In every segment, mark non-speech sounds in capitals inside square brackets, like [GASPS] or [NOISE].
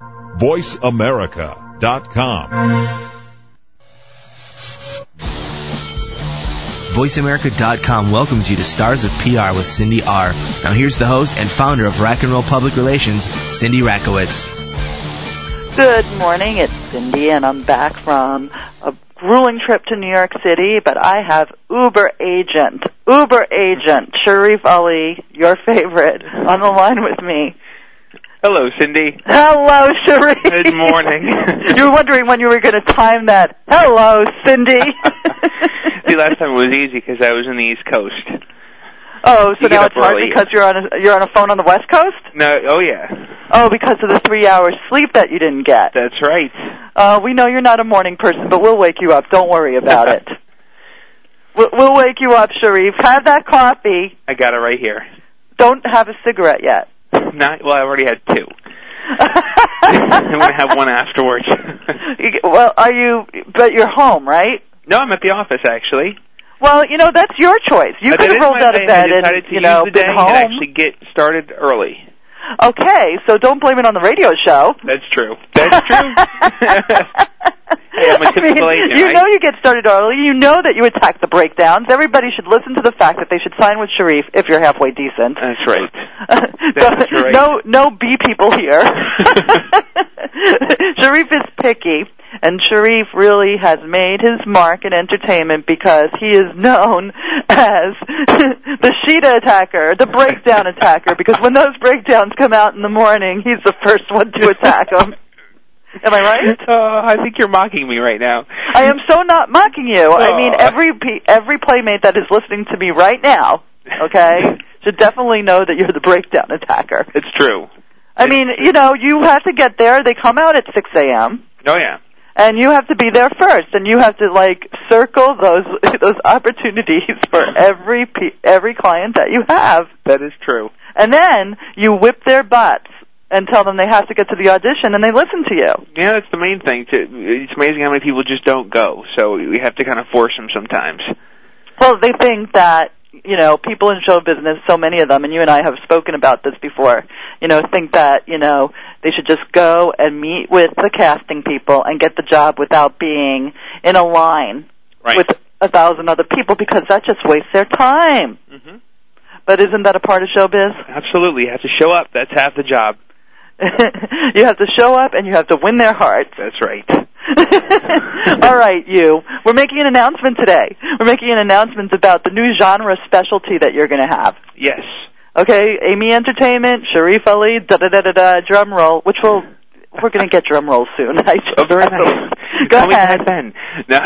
VoiceAmerica.com. VoiceAmerica.com welcomes you to Stars of PR with Cindy R. Now here's the host and founder of Rack and Roll Public Relations, Cindy Rakowitz. Good morning, it's Cindy and I'm back from a grueling trip to New York City, but I have Uber agent, Uber agent, Sharif Ali, your favorite, on the line with me. Hello, Cindy. Hello, Sharif. Good morning. [LAUGHS] you were wondering when you were going to time that. Hello, Cindy. [LAUGHS] the last time it was easy because I was in the East Coast. Oh, so You now it's hard early. because you're on a you're on a phone on the West Coast. No, oh yeah, Oh, because of the three hours sleep that you didn't get. that's right. Uh, we know you're not a morning person, but we'll wake you up. Don't worry about it. [LAUGHS] We'll, we'll wake you up, Sharif. Have that coffee. I got it right here. Don't have a cigarette yet. [LAUGHS] Not well. I already had two. [LAUGHS] I'm gonna have one afterwards. [LAUGHS] You- well, are you? But you're home, right? no, I'm at the office actually. Well, you know that's your choice. You could have rolled out of bed and to you know use the day been home. and actually get started early. Okay, so don't blame it on the radio show. That's true. That's true. Hey, I'm a [LAUGHS] I mean, agent, you right? know you get started early. You know that you attack the breakdowns. Everybody should listen to the fact that they should sign with Sharif if you're halfway decent. That's right. [LAUGHS] Don't- right. No, no B people here. [LAUGHS] Sharif is picky, and Sharif really has made his mark in entertainment because he is known as the Sheeta attacker, the breakdown attacker. Because when those breakdowns come out in the morning, he's the first one to attack them. Am I right? Uh, I think you're mocking me right now. I am so not mocking you. I mean, Oh. every every playmate that is listening to me right now, okay, [LAUGHS] should definitely know that you're the breakdown attacker. It's true. I mean, you know, you have to get there. They come out at 6 a.m. Oh yeah. and you have to be there first, and you have to like circle those [LAUGHS] those opportunities for every pe- every client that you have, That is true. and then you whip their butts and tell them they have to get to the audition, and they listen to you. Yeah, that's the main thing. Too. It's amazing how many people just don't go. So we have to kind of force them sometimes. Well, they think that you know people in show business, so many of them, and you and I have spoken about this before. You know, think that you know they should just go and meet with the casting people and get the job without being in a line Right. with a thousand other people because that just wastes their time. hmm But isn't that a part of showbiz? Absolutely, you have to show up. That's half the job. [LAUGHS] you have to show up and you have to win their hearts. That's right. [LAUGHS] All right, you. We're making an announcement today. We're making an announcement about the new genre specialty that you're going to have. Yes. Okay, Aimee Entertainment, Sharif Ali, da da da da da, drum roll, which will we're going to get drum rolls soon. [LAUGHS] I just, Oh, very nice. Go ahead. then. No.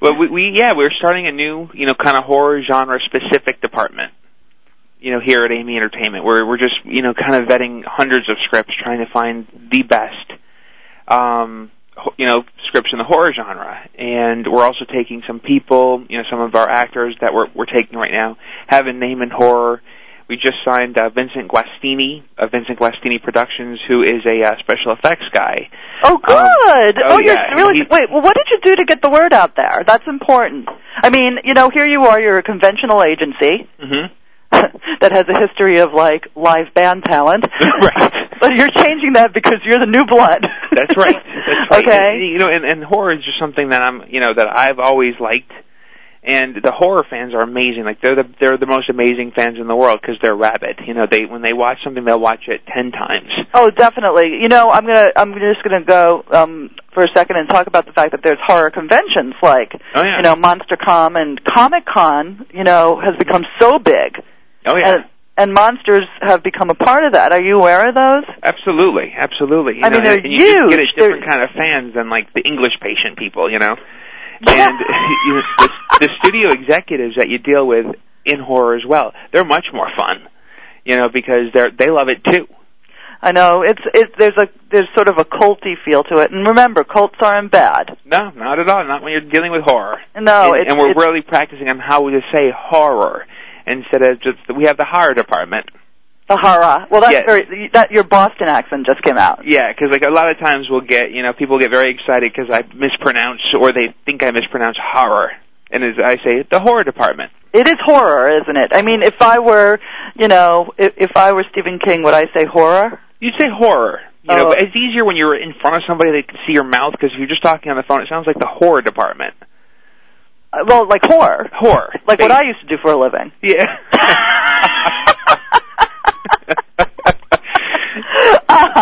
well, we, we yeah, we're starting a new, you know, kind of horror genre specific department. You know, here at Aimee Entertainment, where we're just, you know, kind of vetting hundreds of scripts, trying to find the best, um, you know, scripts in the horror genre. And we're also taking some people, you know, some of our actors that we're we're taking right now have a name in horror. We just signed uh, Vincent Guastini of Vincent Guastini Productions, who is a uh, special effects guy. Oh, good. oh, you're yeah, really wait. Well, what did you do to get the word out there? That's important. I mean, you know, here you are. You're a conventional agency Mm-hmm. [LAUGHS] that has a history of like live band talent. [LAUGHS] Right. But you're changing that because you're the new blood. That's right. That's right. Okay. And, you know, and, and horror is just something that I'm, you know, that I've always liked. And the horror fans are amazing. Like they're the they're the most amazing fans in the world because they're rabid. You know, they when they watch something, they'll watch it ten times. Oh, definitely. You know, I'm gonna I'm just gonna go um for a second and talk about the fact that there's horror conventions like Oh yeah. you know MonsterCon and Comic Con. You know, has become so big, oh yeah. and and monsters have become a part of that. Are you aware of those? absolutely, absolutely. You I know, mean, they're and you just get a huge. different They're- kind of fans than like the English patient people. You know. And [LAUGHS] you know, the, the studio executives that you deal with in horror as well, they're much more fun. You know, because they're they love it too. I know it's it's there's a there's sort of a culty feel to it, and remember, cults aren't bad. No, not at all. Not when you're dealing with horror. No, and, it's, and we're it's, really practicing on how to say horror instead of just we have the horror department. the horror. Well, that's Yes. very that your Boston accent just came out. Yeah, because like a lot of times we'll get you know people get very excited because I mispronounce or they think I mispronounce horror, and as I say the horror department. It is horror, isn't it? I mean, if I were, you know, if, if I were Stephen King, would I say horror? You'd say horror, You know, Oh. but it's easier when you're in front of somebody they can see your mouth because if you're just talking on the phone, it sounds like the horror department. Uh, well, like horror, Horror, like what I used to do for a living. Yeah. [LAUGHS]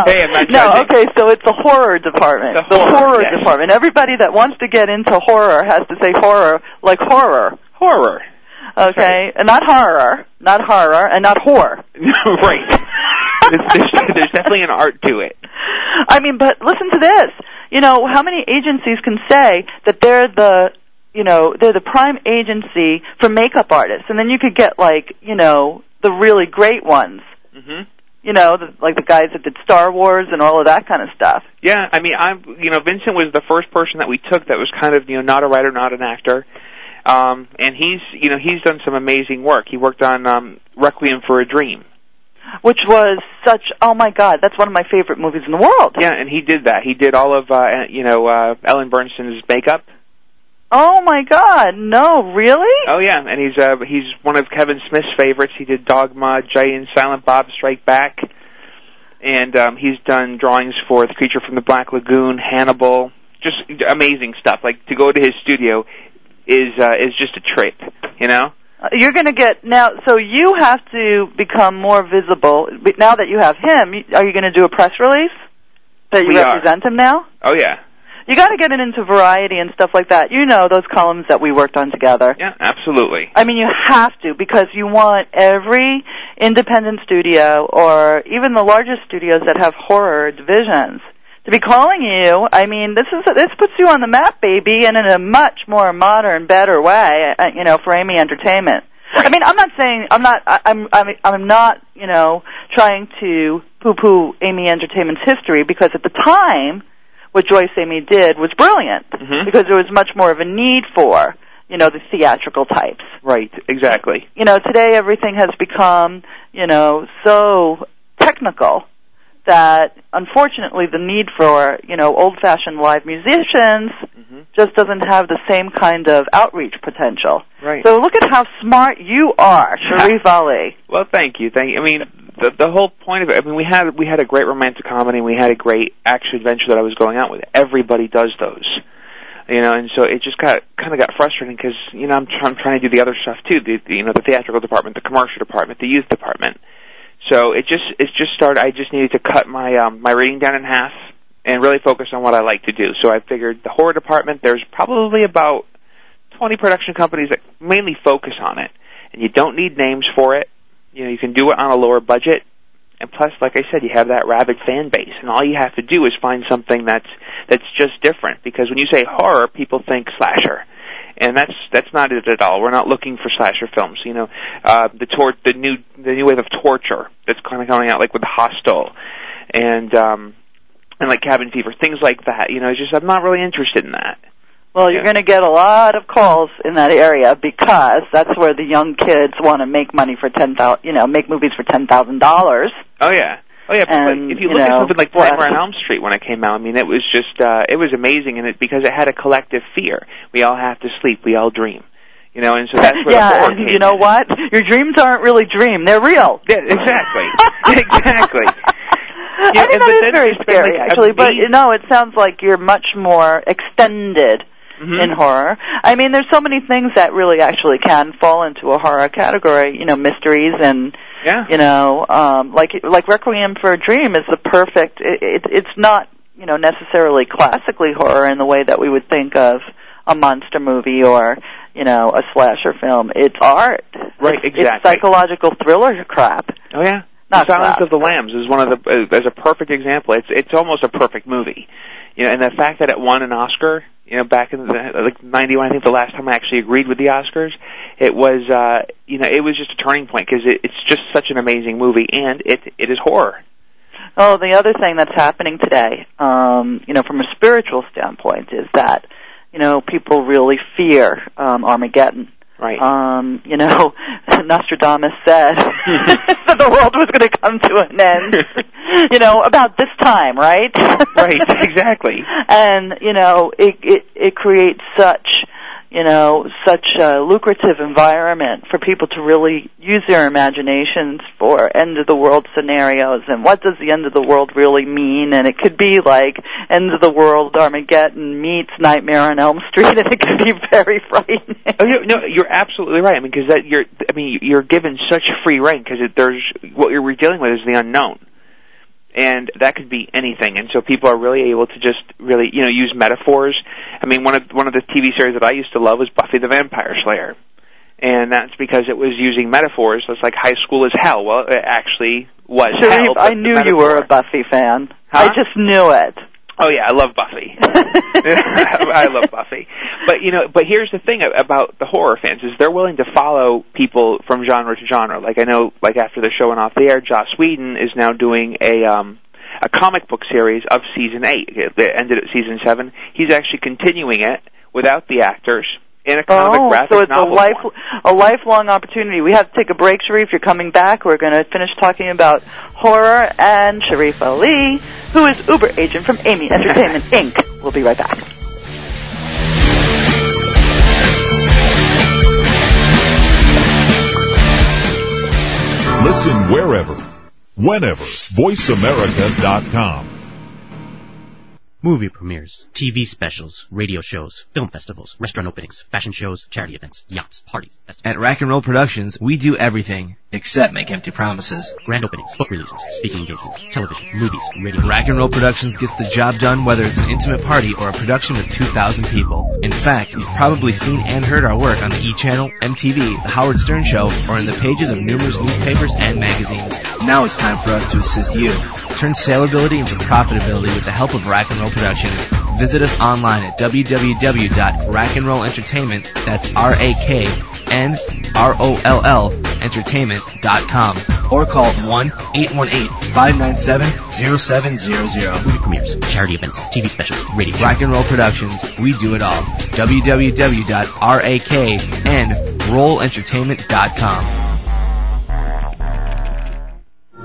Hey, I'm not no, okay, so it's the horror department. The horror, yes. department. Everybody that wants to get into horror has to say horror, like horror. horror. Okay, and not horror, not horror, and not whore. [LAUGHS] right. there's, there's, there's definitely an art to it. I mean, but listen to this. You know, how many agencies can say that they're the, you know, they're the prime agency for makeup artists, and then you could get like, you know, the really great ones. hmm You know, the, like the guys that did Star Wars and all of that kind of stuff. Yeah, I mean, I'm, you know, Vincent was the first person that we took that was kind of, you know, not a writer, not an actor. Um, and he's, you know, he's done some amazing work. He worked on um, Requiem for a Dream. Which was such, oh my god, that's one of my favorite movies in the world. Yeah, and he did that. He did all of, uh, you know, uh, Ellen Burstyn's makeup. Oh my god, no, really? Oh yeah, and he's uh, he's one of Kevin Smith's favorites. He did Dogma, Jay and Silent Bob Strike Back, and um, he's done drawings for The Creature from the Black Lagoon, Hannibal. Just amazing stuff. Like to go to his studio is uh, is just a trip, you know. Uh, You're going to get now. So you have to become more visible. But Now that you have him, are you going to do a press release that you We are. represent him now? Oh yeah, You got to get it into Variety and stuff like that. You know those columns that we worked on together. yeah, absolutely. I mean, you have to because you want every independent studio or even the largest studios that have horror divisions to be calling you. I mean, this is this puts you on the map, baby, and in a much more modern, better way. uh, You know, for Aimee Entertainment. I mean, I'm not saying I'm not. I- I'm I'm I'm not. You know, trying to poo-poo Aimee Entertainment's history because at the time, what Joyce Aimee did was brilliant Mhm. because there was much more of a need for you know the theatrical types Right, exactly. you know, today everything has become, you know, so technical that unfortunately the need for, you know, old-fashioned live musicians hmm just doesn't have the same kind of outreach potential. Right. So look at how smart you are, [LAUGHS] Sharif Ali. Well, thank you. Thank you. I mean, the the whole point of it. I mean, we had we had a great romantic comedy. and We had a great action adventure that I was going out with. Everybody does those, you know, and so it just got kind of got frustrating because you know I'm, tr- I'm trying to do the other stuff too. The, the you know the theatrical department, the commercial department, the youth department. So it just it just started. I just needed to cut my um my reading down in half and really focus on what I like to do. So I figured the horror department. There's probably about 20 production companies that mainly focus on it, and you don't need names for it. You know, you can do it on a lower budget, and plus, like I said, you have that rabid fan base, and all you have to do is find something that's that's just different. Because when you say horror, people think slasher, and that's that's not it at all. We're not looking for slasher films. You know, uh, the tor- the new the new wave of torture that's kind of coming out, like with Hostel, and um, and like Cabin Fever, things like that. You know, it's just I'm not really interested in that. Well, you're going to get a lot of calls in that area because that's where the young kids want to make money for ten thousand, you know, make movies for ten thousand dollars. Oh yeah. Oh yeah, but And, like, if you you look at something like Nightmare on Elm Street when it came out, I mean, it was just uh it was amazing, and it because it had a collective fear. We all have to sleep. We all dream. You know, and so that's where the [LAUGHS] yeah, horror came you know in. what? Your dreams aren't really dream; they're real. Yeah, exactly, [LAUGHS] [LAUGHS] exactly. I Yeah, think that is very scary, like, actually. But you know, it sounds like you're much more extended Mhm. in horror. I mean, there's so many things that really actually can fall into a horror category. You know, mysteries and yeah, you know, um, like like Requiem for a Dream is the perfect. It, it, it's not you know necessarily classically horror in the way that we would think of a monster movie or you know a slasher film. It's art. Right, It's, exactly. It's psychological thriller crap. Oh yeah. Not the Silence crap. of the Lambs is one of the uh, as a perfect example. It's it's almost a perfect movie, you know. And the fact that it won an Oscar, you know, back in the like '91, I think the last time I actually agreed with the Oscars, it was uh, you know it was just a turning point because it, it's just such an amazing movie and it it is horror. Oh, the other thing that's happening today, um, you know, from a spiritual standpoint, is that you know people really fear um, Armageddon. Right. Um, you know, [LAUGHS] Nostradamus said [LAUGHS] that the world was going to come to an end. [LAUGHS] you know, about this time, right? right. Exactly. and you know, it it it creates such you know, such a lucrative environment for people to really use their imaginations for end of the world scenarios and what does the end of the world really mean and it could be like end of the world Armageddon meets Nightmare on Elm Street and it could be very frightening. Oh, no, no, you're absolutely right. I mean, because that you're, I mean, you're given such free reign because there's what you're dealing with is the unknown and that could be anything. And so people are really able to just really, you know, use metaphors. I mean, one of one of the TV series that I used to love was Buffy the Vampire Slayer, and that's because it was using metaphors. So it's like high school is hell. Well, it actually was Sharif, hell. I knew you were a Buffy fan. Huh? I just knew it. Oh yeah, I love Buffy. [LAUGHS] I love Buffy. But you know, but here's the thing about the horror fans is they're willing to follow people from genre to genre. Like I know, like after the show went off the air, Joss Whedon is now doing a um a comic book series of season eight. It ended at season seven. He's actually continuing it without the actors in a comic oh, graphic so it's a life form. a lifelong opportunity. We have to take a break, Sharif. You're coming back. We're going to finish talking about horror and Sharif Ali, who is Uber agent from Aimee Entertainment [LAUGHS] Inc. We'll be right back. Listen wherever, whenever. VoiceAmerica.com. Movie premieres, TV specials, radio shows, film festivals, restaurant openings, fashion shows, charity events, yachts, parties, festivals, At Rack and Roll Productions, we do everything except make empty promises. grand openings, book releases, speaking engagements, television, movies, radio. Rack and Roll Productions gets the job done whether it's an intimate party or a production with 2,000 people. In fact, you've probably seen and heard our work on the E! Channel, MTV, The Howard Stern Show, or in the pages of numerous newspapers and magazines. Now it's time for us to assist you. Turn saleability into profitability with the help of Rack and Roll Productions. Visit us online at www.rackandrollentertainment, that's R-A-K-N-R-O-L-L, entertainment.com, or call 1-818-597-0700. Movie premieres, charity events, TV specials, radio. Rock and Roll Productions, we do it all. www.raknrollentertainment.com.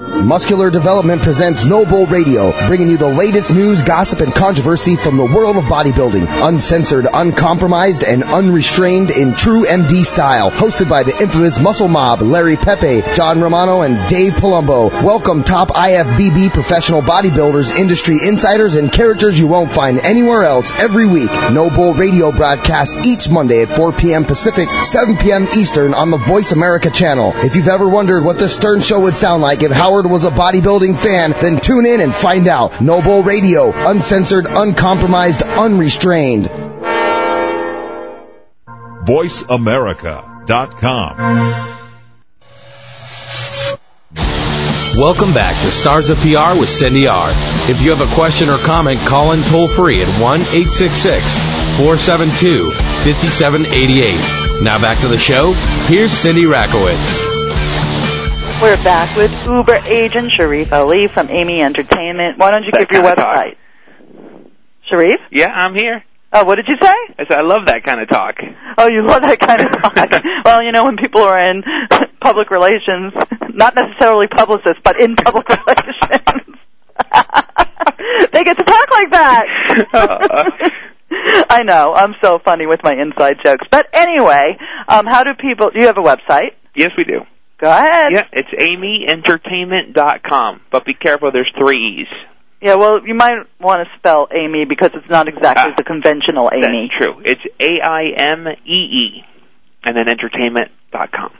Muscular Development presents No Bull Radio, bringing you the latest news, gossip, and controversy from the world of bodybuilding. Uncensored, uncompromised, and unrestrained in true MD style. Hosted by the infamous Muscle Mob, Larry Pepe, John Romano, and Dave Palumbo. Welcome top IFBB professional bodybuilders, industry insiders, and characters you won't find anywhere else every week. No Bull Radio broadcasts each Monday at 4 p.m. Pacific, 7 p.m. Eastern on the Voice America channel. If you've ever wondered what the Stern Show would sound like if Howard was a bodybuilding fan, then tune in and find out. No Bull Radio, uncensored, uncompromised, unrestrained. VoiceAmerica.com. Welcome back to Stars of PR with Cindy R. If you have a question or comment, call in toll free at 1 866 472 5788. Now back to the show. Here's Cindy Rakowitz. We're back with Uber agent Sharif Ali from Aimee Entertainment. Why don't you That give your kind of talk. website? Sharif? Yeah, I'm here. Oh, what did you say? I said I love that kind of talk. Oh, you love that kind of talk. [LAUGHS] well, you know, when people are in [LAUGHS] public relations, not necessarily publicists, but in public [LAUGHS] relations, they get to talk like that. I know. I'm so funny with my inside jokes. But anyway, um, how do people? Do you have a website? Yes, we do. Go ahead. Yeah, it's aimeeentertainment.com. But be careful, there's three E's. Yeah, well, you might want to spell Amy because it's not exactly Ah, the conventional Amy. That's true. It's A I M E E, and then entertainment.com.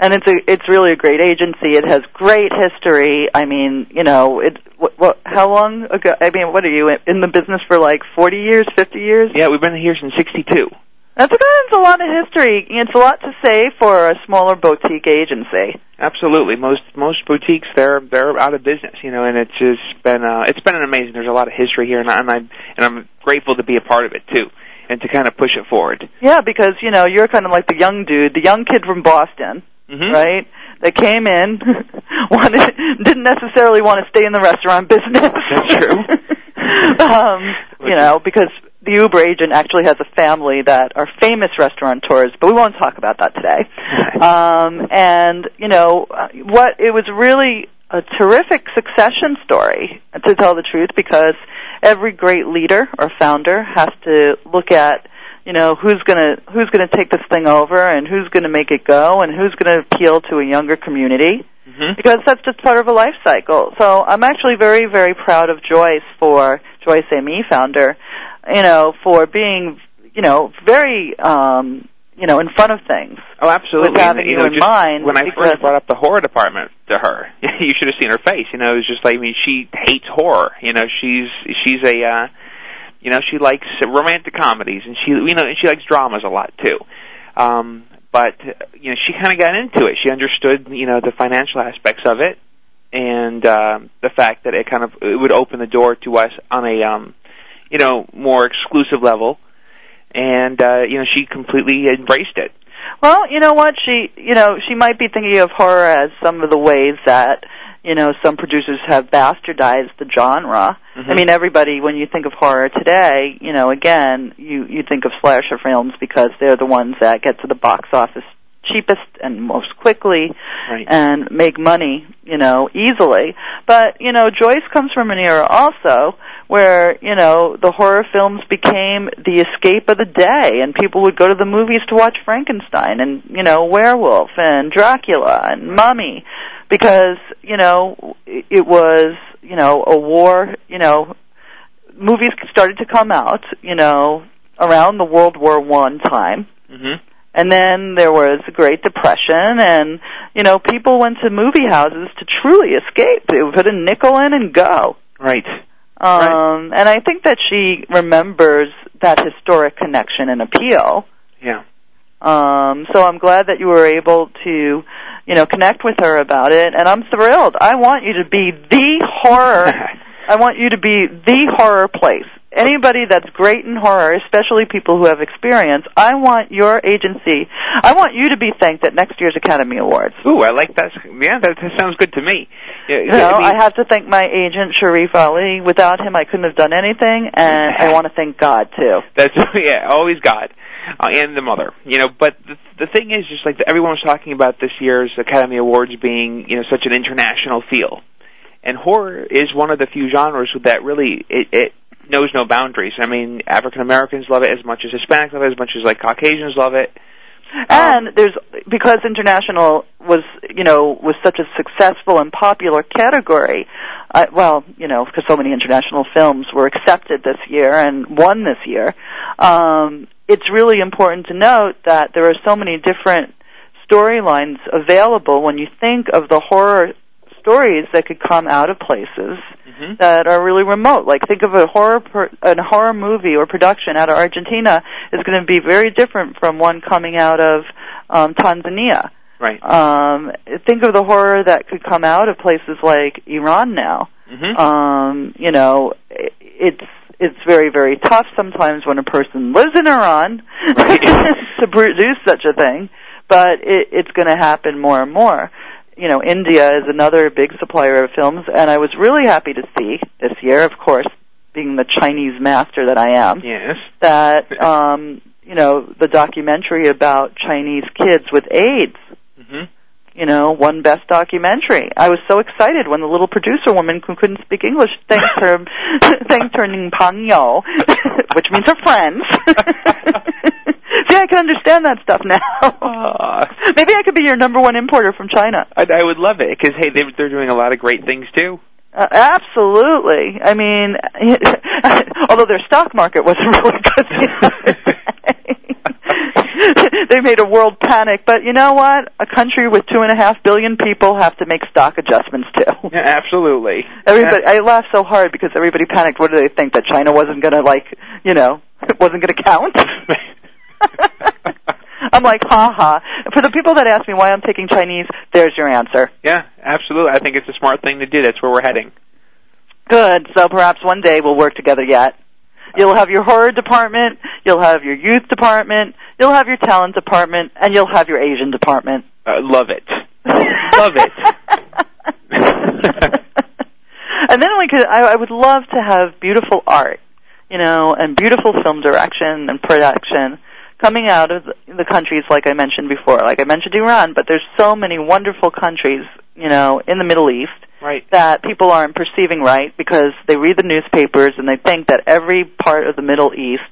and it's a it's really a great agency. It has great history. I mean, you know, it what, what how long ago? I mean, what are you in the business for? Like forty years, fifty years? Yeah, we've been here since '62. That's a lot of history. It's a lot to say for a smaller boutique agency. Absolutely. Most most boutiques they're they're out of business, you know, and it's just been uh it's been an amazing. There's a lot of history here and I and I'm grateful to be a part of it too and to kind of push it forward. Yeah, because you know you're kind of like the young dude, the young kid from Boston, Mhm. right? That came in, [LAUGHS] wanted didn't necessarily want to stay in the restaurant business. That's true. [LAUGHS] um, you know, because the Uber agent actually has a family that are famous restaurateurs, but we won't talk about that today. Um, and you know, what it was really a terrific succession story, to tell the truth, because every great leader or founder has to look at you know who's going to who's going to take this thing over and who's going to make it go and who's going to appeal to a younger community hmm because that's just part of a life cycle. So I'm actually very, very proud of Joyce for Joyce Aimee founder, you know, for being, you know, very, um, you know, in front of things. Oh, absolutely. With having And, you you know, in mind, when I first brought up the horror department to her, [LAUGHS] you should have seen her face. You know, it was just like I mean, she hates horror. You know, she's she's a uh, you know she likes romantic comedies and she you know and she likes dramas a lot too. Um, but you know, she kind of got into it. She understood you know the financial aspects of it and um, the fact that it kind of it would open the door to us on a um, you know more exclusive level. And uh, you know, she completely embraced it. Well, you know what? She, you know, she might be thinking of horror as some of the ways that, you know, some producers have bastardized the genre. Mhm. I mean, everybody, when you think of horror today, you know, again, you you think of slasher films because they're the ones that get to the box office cheapest and most quickly Right. and make money, you know, easily. But, you know, Joyce comes from an era also where, you know, the horror films became the escape of the day and people would go to the movies to watch Frankenstein and, you know, Werewolf and Dracula and Mummy because, you know, it was, you know, a war, you know, movies started to come out, you know, around the World War One time hmm and then there was the Great Depression, and you know people went to movie houses to truly escape. They would put a nickel in and go. Right. Um, And I think that she remembers that historic connection and appeal. Yeah. Um, so I'm glad that you were able to, you know, connect with her about it, and I'm thrilled. I want you to be the horror. [LAUGHS] I want you to be the horror place. Anybody that's great in horror, especially people who have experience, I want your agency. I want you to be thanked at next year's Academy Awards. Ooh, I like that. Yeah, that, that sounds good to me. Yeah, You know, I have to thank my agent Sharif Ali. Without him, I couldn't have done anything, and I want to thank God too. [LAUGHS] That's yeah, always God uh, and the mother. You know, but the the thing is, just like everyone was talking about this year's Academy Awards being, you know, such an international feel, and horror is one of the few genres that really it, it knows no boundaries. I mean, African Americans love it as much as Hispanics love it, as much as like Caucasians love it. And there's because international was you know was such a successful and popular category. Uh, well, you know, because so many international films were accepted this year and won this year. Um, it's really important to note that there are so many different storylines available when you think of the horror stories that could come out of places hmm that are really remote. Like think of a horror per, a horror movie or production out of Argentina is going to be very different from one coming out of um, Tanzania. Right. Um, think of the horror that could come out of places like Iran now. hmm Um, you know, i- it's it's very very tough sometimes when a person lives in Iran Right. [LAUGHS] to produce such a thing, but it, it's going to happen more and more. You know, India is another big supplier of films, and I was really happy to see this year, of course, being the Chinese master that I am, yes. that [LAUGHS] um, you know the documentary about Chinese kids with AIDS you know, won best documentary. I was so excited when the little producer woman who couldn't speak English thanked her [LAUGHS] [LAUGHS] thanked her Ning Pang [LAUGHS] which means her friends. See, I can understand that stuff now. Uh, Maybe I could be your number one importer from China. I, I would love it because hey, they, they're doing a lot of great things too. Uh, absolutely. I mean, [LAUGHS] although their stock market wasn't [LAUGHS] really good. the [LAUGHS] they made a world panic, but you know what? A country with two and a half billion people have to make stock adjustments too. Yeah, absolutely. Everybody, I laughed so hard because everybody panicked. What do they think that China wasn't going to like, you know, wasn't going to count? I'm like, ha ha. For the people that ask me why I'm taking Chinese, there's your answer. yeah, absolutely. I think it's a smart thing to do. That's where we're heading. Good. So perhaps one day we'll work together yet. You'll have your horror department, you'll have your youth department, you'll have your talent department, and you'll have your Asian department. Uh, love it. Love it. [LAUGHS] [LAUGHS] and then we could, I, I would love to have beautiful art, you know, and beautiful film direction and production coming out of the countries like I mentioned before. Like I mentioned Iran, but there's so many wonderful countries, you know, in the Middle East right. that people aren't perceiving right because they read the newspapers and they think that every part of the Middle East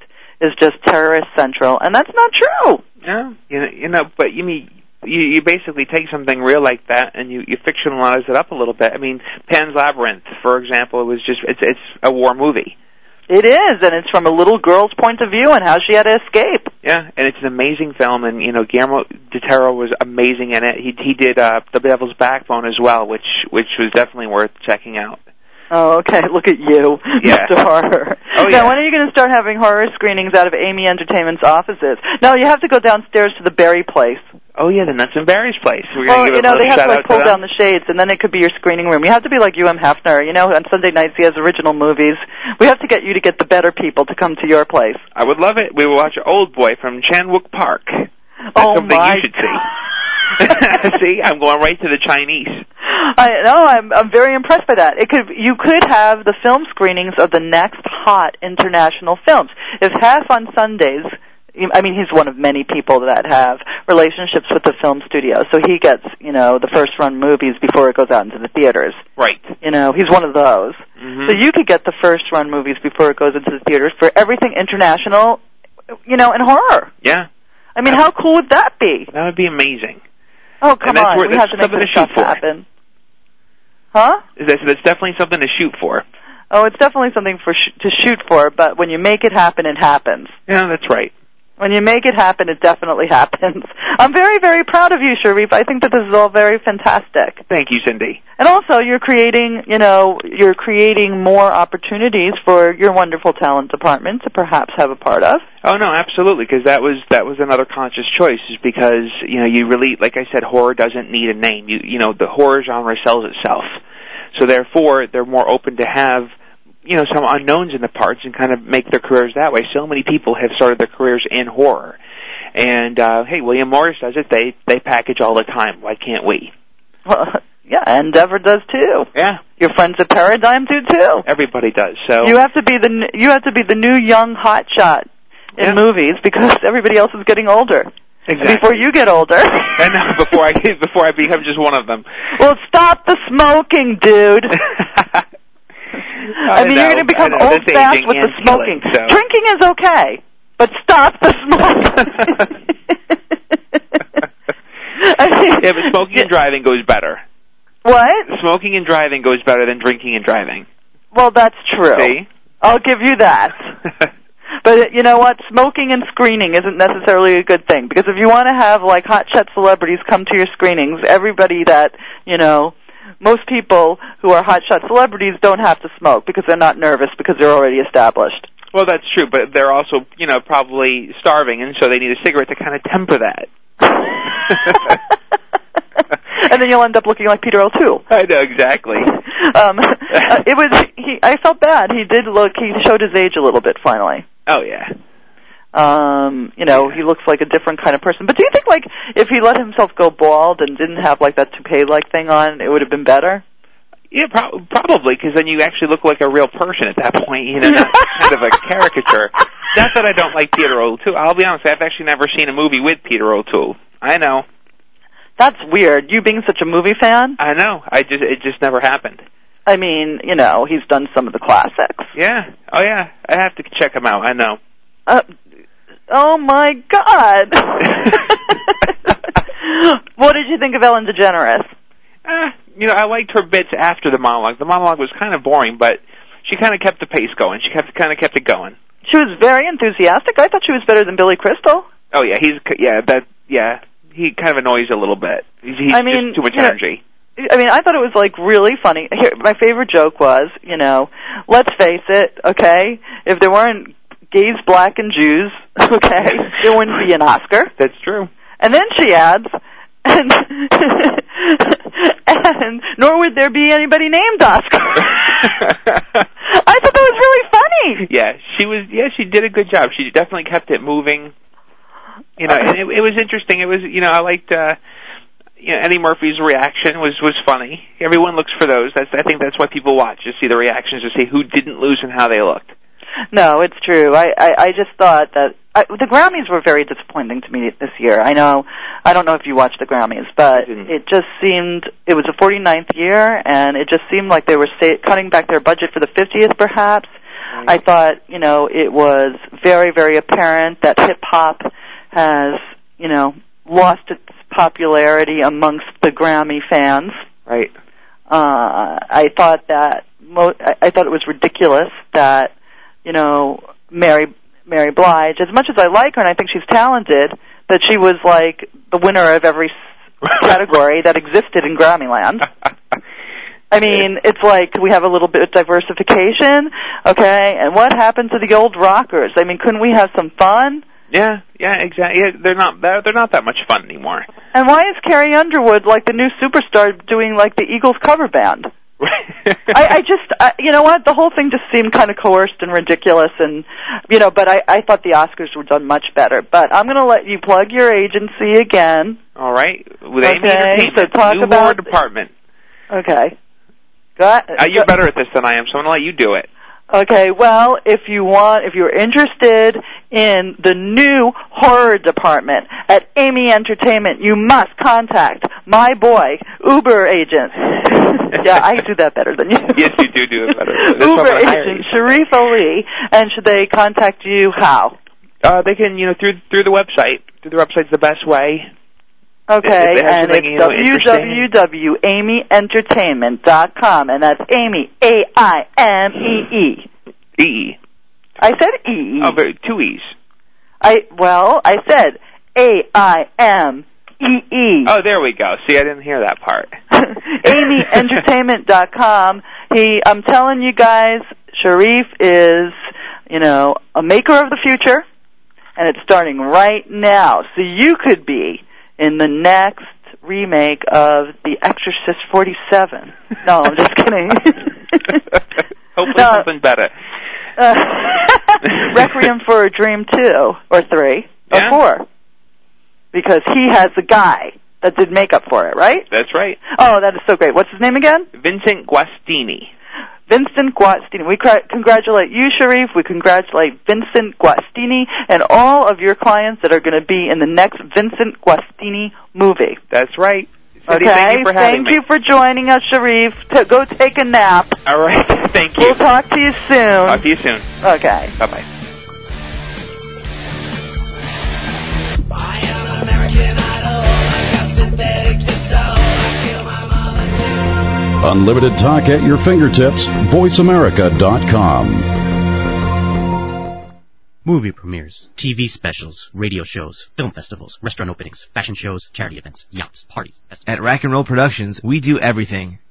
is just terrorist central, and that's not true. Yeah, you know, you know, but you mean you, you basically take something real like that and you, you fictionalize it up a little bit. I mean, Pan's Labyrinth, for example, it was just it's it's a war movie. It is, and it's from a little girl's point of view and how she had to escape. Yeah, and it's an amazing film, and you know Guillermo del Toro was amazing in it. He he did uh, The Devil's Backbone as well, which which was definitely worth checking out. Oh, okay. [LAUGHS] Look at you, Yeah. Mr. Horror. Oh, now, yeah. when are you going to start having horror screenings out of Aimee Entertainment's offices? No, you have to go downstairs to the Barry place. Oh yeah, the Nuts and Berries place. We're Well, you know, they have to like pull down the shades, and then it could be your screening room. You have to be like Hugh M. Hefner. You know, on Sunday nights he has original movies. We have to get you to get the better people to come to your place. I would love it. We will watch Old Boy from Chanwook Park. That's oh something my you should see. [LAUGHS] [LAUGHS] see, I'm going right to the Chinese. [GASPS] I know. I'm I'm very impressed by that. It could you could have the film screenings of the next hot international films. If half on Sundays, I mean, he's one of many people that have relationships with the film studio, so he gets you know the first run movies before it goes out into the theaters. Right. You know, he's one of those. Mhm. So you could get the first run movies before it goes into the theaters for everything international, you know, and horror. Yeah, I mean, how cool would that be? that would be amazing. Oh, come on, where- we have to make this stuff happen. Huh? That's, that's definitely something to shoot for. Oh, it's definitely something for sh- to shoot for, but when you make it happen, it happens. Yeah, that's right. When you make it happen, it definitely [LAUGHS] happens. I'm very, very proud of you, Sharif. I think that this is all very fantastic. Thank you, Cindy. And also, you're creating, you know, you're creating more opportunities for your wonderful talent department to perhaps have a part of. Oh no, absolutely, because that was that was another conscious choice, is because you know you really, like I said, horror doesn't need a name. You you know the horror genre sells itself, so therefore they're more open to have you know some unknowns in the parts and kind of make their careers that way. So many people have started their careers in horror, and uh, hey, William Morris does it. They they package all the time. Why can't we? Well, [LAUGHS] yeah, Endeavor does too. Yeah, Your friends at Paradigm do too. everybody does. So You have to be the you have to be the new young hot shot in Yeah. movies because everybody else is getting older. exactly. Before you get older. [LAUGHS] I know before I before I become just one of them. well, stop the smoking, dude. [LAUGHS] I, mean, you're going to become old fast with the smoking. killing, so. Drinking is okay, but stop the smoking. I [LAUGHS] mean, Yeah, but smoking and driving goes better. What? Smoking and driving goes better than drinking and driving. Well, that's true. See? I'll give you that. [LAUGHS] But you know what? Smoking and screening isn't necessarily a good thing because if you want to have like hotshot celebrities come to your screenings, everybody that you know, most people who are hotshot celebrities don't have to smoke because they're not nervous because they're already established. well, that's true, but they're also, you know, probably starving, and so they need a cigarette to kind of temper that. [LAUGHS] and then you'll end up looking like Peter O'Toole. I know exactly. [LAUGHS] Um, uh, it was he. I felt bad. He did look. He showed his age a little bit finally. Oh yeah. Um you know he looks like a different kind of person but do you think like if he let himself go bald and didn't have like that toupee like thing on it would have been better Yeah, pro- probably because then you actually look like a real person at that point. You know, not kind of a caricature. Not that I don't like Peter O'Toole. I'll be honest. I've actually never seen a movie with Peter O'Toole. I know. that's weird you being such a movie fan I know. I just it just never happened. i mean you know he's done some of the classics Yeah. Oh yeah. I have to check him out. I know. uh, oh my god [LAUGHS] what did you think of ellen degeneres Uh, you know, I liked her bits after the monologue. The monologue was kind of boring, but she kind of kept the pace going. She kept kind of kept it going. she was very enthusiastic i thought she was better than billy crystal Oh yeah, he's yeah that yeah he kind of annoys a little bit. He's, he's I mean, just too much you know, energy. I mean, I thought it was like really funny. Here, my favorite joke was, you know, let's face it, okay, if there weren't gays, black, and Jews, [LAUGHS] okay, there wouldn't be an Oscar. That's true. And then she adds, and, [LAUGHS] and nor would there be anybody named Oscar. [LAUGHS] I thought that was really funny. yeah, she was. Yeah, she did a good job. She definitely kept it moving. You know, and it, it was interesting. It was, you know, I liked. uh you know, Eddie Murphy's reaction was was funny. Everyone looks for those. That's I think that's why people watch to see the reactions to see who didn't lose and how they looked. No, it's true. I, I, I just thought that I, the Grammys were very disappointing to me this year. I know, I don't know if you watched the Grammys, but it just seemed it was the 49th year, and it just seemed like they were sa- cutting back their budget for the 50th, perhaps. I thought, you know, it was very, very apparent that hip hop has, you know, lost its popularity amongst the Grammy fans. Right. Uh, I thought that mo- I, I thought it was ridiculous that you know Mary Mary Blige, as much as I like her and I think she's talented, that she was like the winner of every category that existed in Grammyland. [LAUGHS] I mean, it's like we have a little bit of diversification, okay? And what happened to the old rockers? I mean, couldn't we have some fun? Yeah, yeah, exactly. Yeah, they're not they're, they're not that much fun anymore. And why is Carrie Underwood like the new superstar doing like the Eagles cover band? I, [LAUGHS] I just, I, you know what? The whole thing just seemed kind of coerced and ridiculous, and you know. But I, I thought the Oscars were done much better. But I'm going to let you plug your agency again. All right, with Aimee Okay, Entertainment, so talk new about- horror department. Okay. Got, Uh, you're better at this than I am, so I'm gonna let you do it. Okay, well, if you want, if you're interested in the new horror department at Aimee Entertainment, you must contact my boy, Uber agent. [LAUGHS] yeah, I do that better than you. [LAUGHS] Yes, you do do it better. That's Uber agent. Sharif Ali, and should they contact you how? Uh, they can, you know, through through the website. Through the website's the best way. Okay, If it and something, you know, it's www.aimeeentertainment.com, and that's Aimee, A-I-M-E-E. E. I said E. Oh, very, two E's. I well, I said A I M E E. Oh, there we go. See, I didn't hear that part. [LAUGHS] AimeeEntertainment.com. He, I'm telling you guys, Sharif is, you know, a maker of the future, and it's starting right now. So you could be in the next remake of The Exorcist 47. No, I'm just [LAUGHS] kidding. Hopefully No. something better. Uh, [LAUGHS] Requiem for a Dream 2, or 3, Yeah. or 4. Because he has the guy that did makeup for it, right? That's right. Oh, that is so great. What's his name again? Vincent Guastini. Vincent Guastini. We cra- congratulate you, Sharif. We congratulate Vincent Guastini and all of your clients that are going to be in the next Vincent Guastini movie. That's right. Cindy, okay? thank you for having Thank me. you for joining us, Sharif. To go take a nap. All right. [LAUGHS] Thank you. We'll talk to you soon. Talk to you soon. Okay. Bye bye bye. Unlimited talk at your fingertips. VoiceAmerica.com. Movie premieres, TV specials, radio shows, film festivals, restaurant openings, fashion shows, charity events, yachts, parties, festivals, At Rack and Roll Productions, we do everything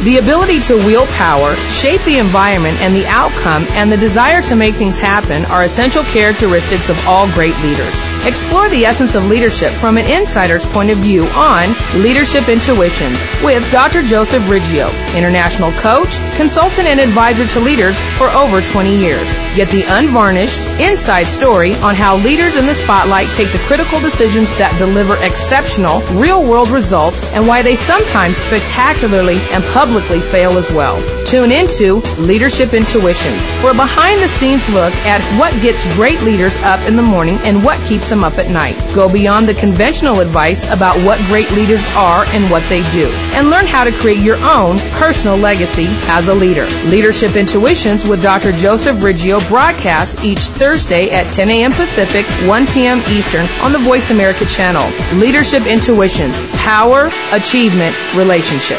The ability to wield power, shape the environment and the outcome, and the desire to make things happen are essential characteristics of all great leaders. Explore the essence of leadership from an insider's point of view on Leadership Intuitions with Dr. Joseph Riggio, international coach, consultant, and advisor to leaders for over 20 years. Get the unvarnished, inside story on how leaders in the spotlight take the critical decisions that deliver exceptional, real world results and why they sometimes spectacularly and publicly fail as well. Tune into Leadership Intuitions for a behind the scenes look at what gets great leaders up in the morning and what keeps them up at night. Go beyond the conventional advice about what great leaders are and what they do, and learn how to create your own personal legacy as a leader. Leadership Intuitions with Dr. Joseph Riggio broadcasts each Thursday at 10 a.m. Pacific, 1 p.m. Eastern on the Voice America channel. Leadership Intuitions. Power, achievement, relationship.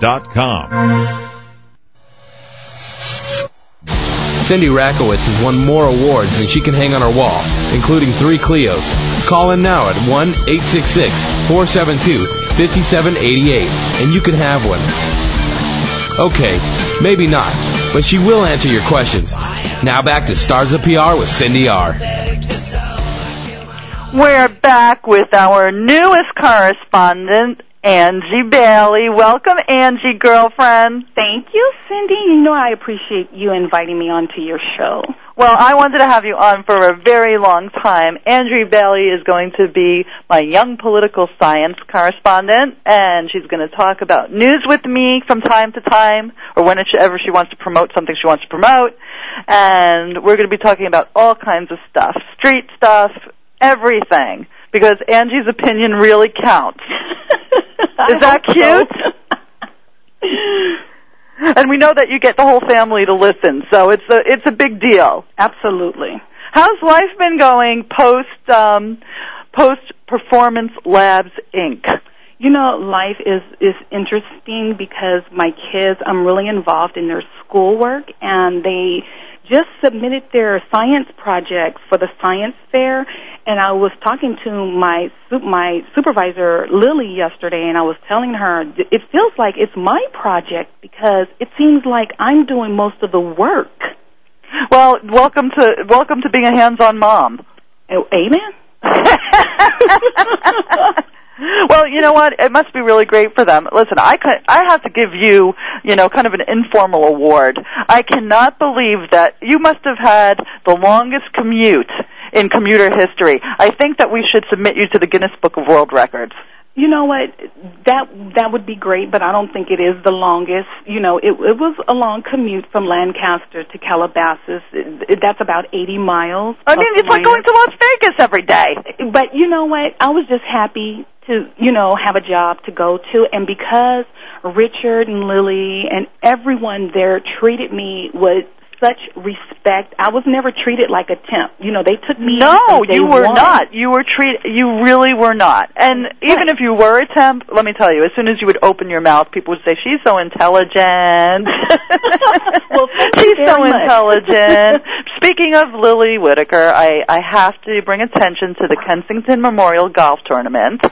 VoiceAmerica.com. Cindy Rakowitz has won more awards than she can hang on her wall, including three Clios. Call in now at 1-866-472-5788 and you can have one. Okay, maybe not, but she will answer your questions. Now back to Stars of PR with Cindy R. We're back with our newest correspondent, Angie Bailey. Welcome, Angie, girlfriend. Thank you, Cindy. You know I appreciate you inviting me onto your show. Well, I wanted to have you on for a very long time. Angie Bailey is going to be my young political science correspondent, and she's going to talk about news with me from time to time, or whenever she wants to promote something she wants to promote. And we're going to be talking about all kinds of stuff, street stuff, everything, because Angie's opinion really counts. [LAUGHS] [LAUGHS] Is that cute? [LAUGHS] and we know that you get the whole family to listen, so it's a it's a big deal. Absolutely. How's life been going post um, post Performance Labs Inc. You know, life is is interesting because my kids, I'm really involved in their schoolwork, and they just submitted their science project for the science fair and I was talking to my my supervisor Lily yesterday and I was telling her it feels like it's my project because it seems like I'm doing most of the work. Well, welcome to welcome to being a hands-on mom. Oh, amen. [LAUGHS] [LAUGHS] well, you know what? It must be really great for them. Listen, I could, I have to give you, you know, kind of an informal award. I cannot believe that you must have had the longest commute in commuter history. I think that we should submit you to the Guinness Book of World Records. You know what? That that would be great, but I don't think it is the longest. You know, it, it was a long commute from Lancaster to Calabasas. It, it, that's about 80 miles. I mean, it's like going to Las Vegas every day. But you know what? I was just happy to, you know, have a job to go to, and because Richard and Lily and everyone there treated me with such respect. I was never treated like a temp. You know, they took me. No, you were one. not. You were treated. You really were not. And even if you were a temp, let me tell you, as soon as you would open your mouth, people would say, "She's so intelligent." [LAUGHS] well, [LAUGHS] she's so much. intelligent. [LAUGHS] Speaking of Lily Whitaker, I I have to bring attention to the Kensington Memorial Golf Tournament.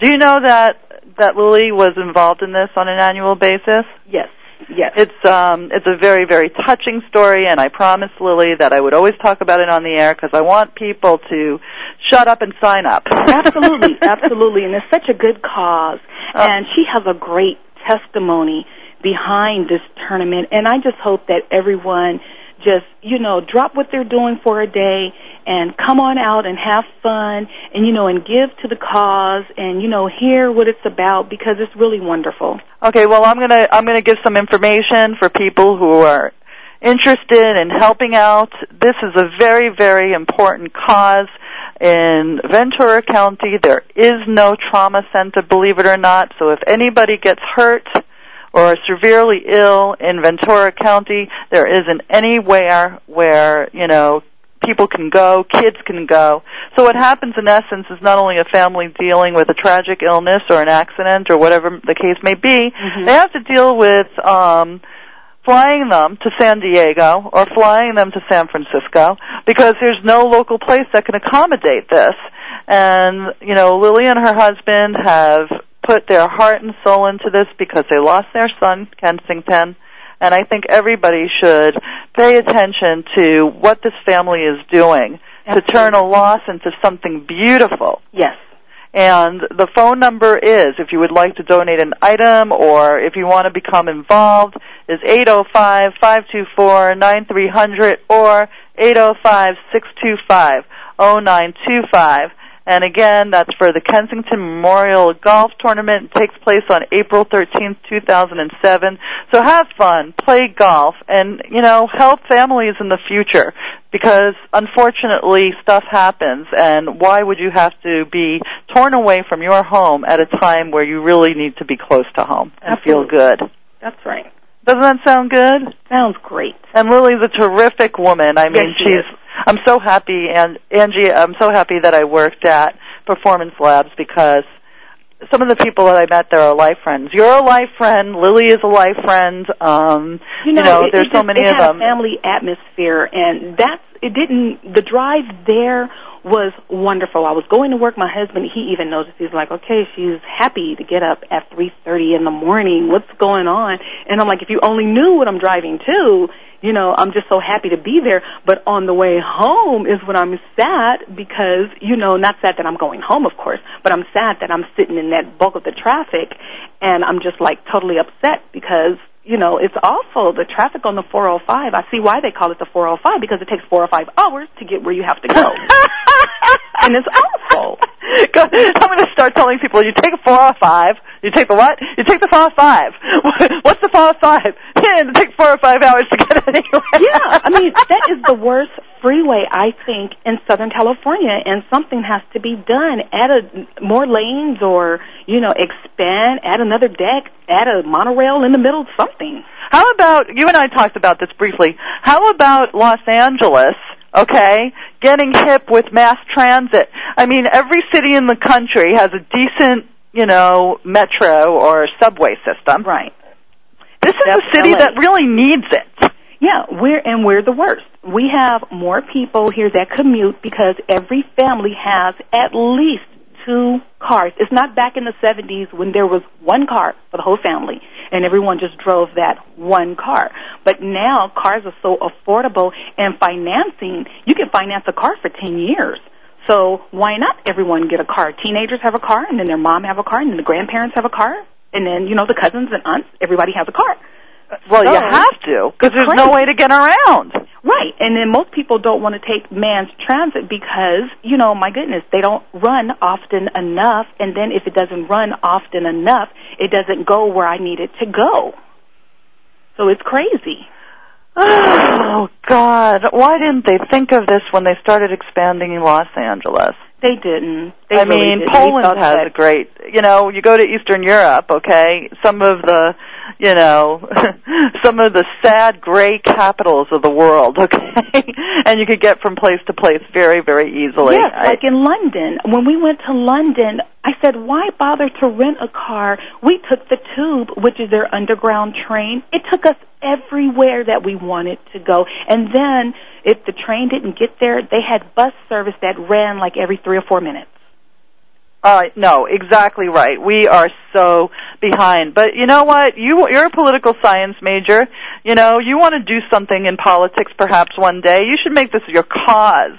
Do you know that that Lily was involved in this on an annual basis? Yes. Yes. It's um it's a very very touching story and I promised Lily that I would always talk about it on the air because I want people to shut up and sign up. absolutely, [LAUGHS] absolutely. And it's such a good cause Oh. and she has a great testimony behind this tournament and I just hope that everyone just, you know, drop what they're doing for a day and come on out and have fun and you know and give to the cause and you know hear what it's about because it's really wonderful. Okay, well I'm going to I'm going to give some information for people who are interested in helping out. This is a very very important cause in Ventura County. There is no trauma center, believe it or not. So if anybody gets hurt or severely ill in Ventura County, there isn't anywhere where, you know, people can go, kids can go. So what happens in essence is not only a family dealing with a tragic illness or an accident or whatever the case may be, they have to deal with um flying them to San Diego or flying them to San Francisco because there's no local place that can accommodate this. And, you know, Lily and her husband have put their heart and soul into this because they lost their son, Kensington. And I think everybody should pay attention to what this family is doing to turn a loss into something beautiful. Yes. And the phone number is, if you would like to donate an item or if you want to become involved, is 805-524-9300 or 805-625-0925. And again, that's for the Kensington Memorial Golf Tournament. It takes place on April 13th, 2007. So have fun, play golf, and, you know, help families in the future. Because unfortunately, stuff happens, and why would you have to be torn away from your home at a time where you really need to be close to home and Absolutely. feel good? That's right. Doesn't that sound good? Sounds great. And Lily's a terrific woman. I mean, Yes, she she's. is. I'm so happy, and Angie, I'm so happy that I worked at Performance Labs because some of the people that I met there are life friends. You're a life friend. Lily is a life friend. Um, You know, it- there's it so just- many it of had them. A family atmosphere, and that's it. Didn't the drive there was wonderful. I was going to work. My husband, he even noticed. He's like, "Okay, she's happy to get up at three thirty in the morning. What's going on?" And I'm like, "If you only knew what I'm driving to." You know, I'm just so happy to be there. But on the way home is when I'm sad because, you know, not sad that I'm going home, of course, but I'm sad that I'm sitting in that bulk of the traffic and I'm just like totally upset because you know, it's awful. The traffic on the 405, I see why they call it the 405 because it takes four or five hours to get where you have to go. [LAUGHS] and it's awful. I'm going to start telling people you take a 405. You take the what? You take the 405. [LAUGHS] What's the 405? Yeah, [LAUGHS] it takes four or five hours to get anywhere. yeah, I mean, that is the worst freeway, I think, in Southern California, and something has to be done. Add a, more lanes or, you know, expand, add another deck, add a monorail in the middle, something. How about you and I talked about this briefly? How about Los Angeles? Okay, getting hip with mass transit. I mean, every city in the country has a decent, you know, metro or subway system. Right. This is That's a city LA. that really needs it. Yeah, we're and we're the worst. We have more people here that commute because every family has at least two cars. It's not back in the 70s when there was one car for the whole family and everyone just drove that one car. But now cars are so affordable and financing, you can finance a car for 10 years. So why not everyone get a car? Teenagers have a car and then their mom have a car and then the grandparents have a car and then, you know, the cousins and aunts, everybody has a car. Well, you have to because there's no way to get around. Right, and then most people don't want to take man's transit because, you know, my goodness, they don't run often enough, and then if it doesn't run often enough, it doesn't go where I need it to go. So it's crazy. [SIGHS] Oh God! Why didn't they think of this when they started expanding in Los Angeles? They didn't. They I really mean, didn't. Poland has that- a great. You know, you go to Eastern Europe, okay. Some of the, you know, [LAUGHS] some of the sad gray capitals of the world, [LAUGHS] okay, and you could get from place to place very, very easily. Yes, I- like in London. When we went to London, I said, why bother to rent a car? We took the tube, which is their underground train. It took us everywhere that we wanted to go. And then, if the train didn't get there, they had bus service that ran like every three or four minutes. Uh, no, exactly right. We are so behind. But you know what? You you're a political science major. You know, you want to do something in politics perhaps one day. You should make this your cause.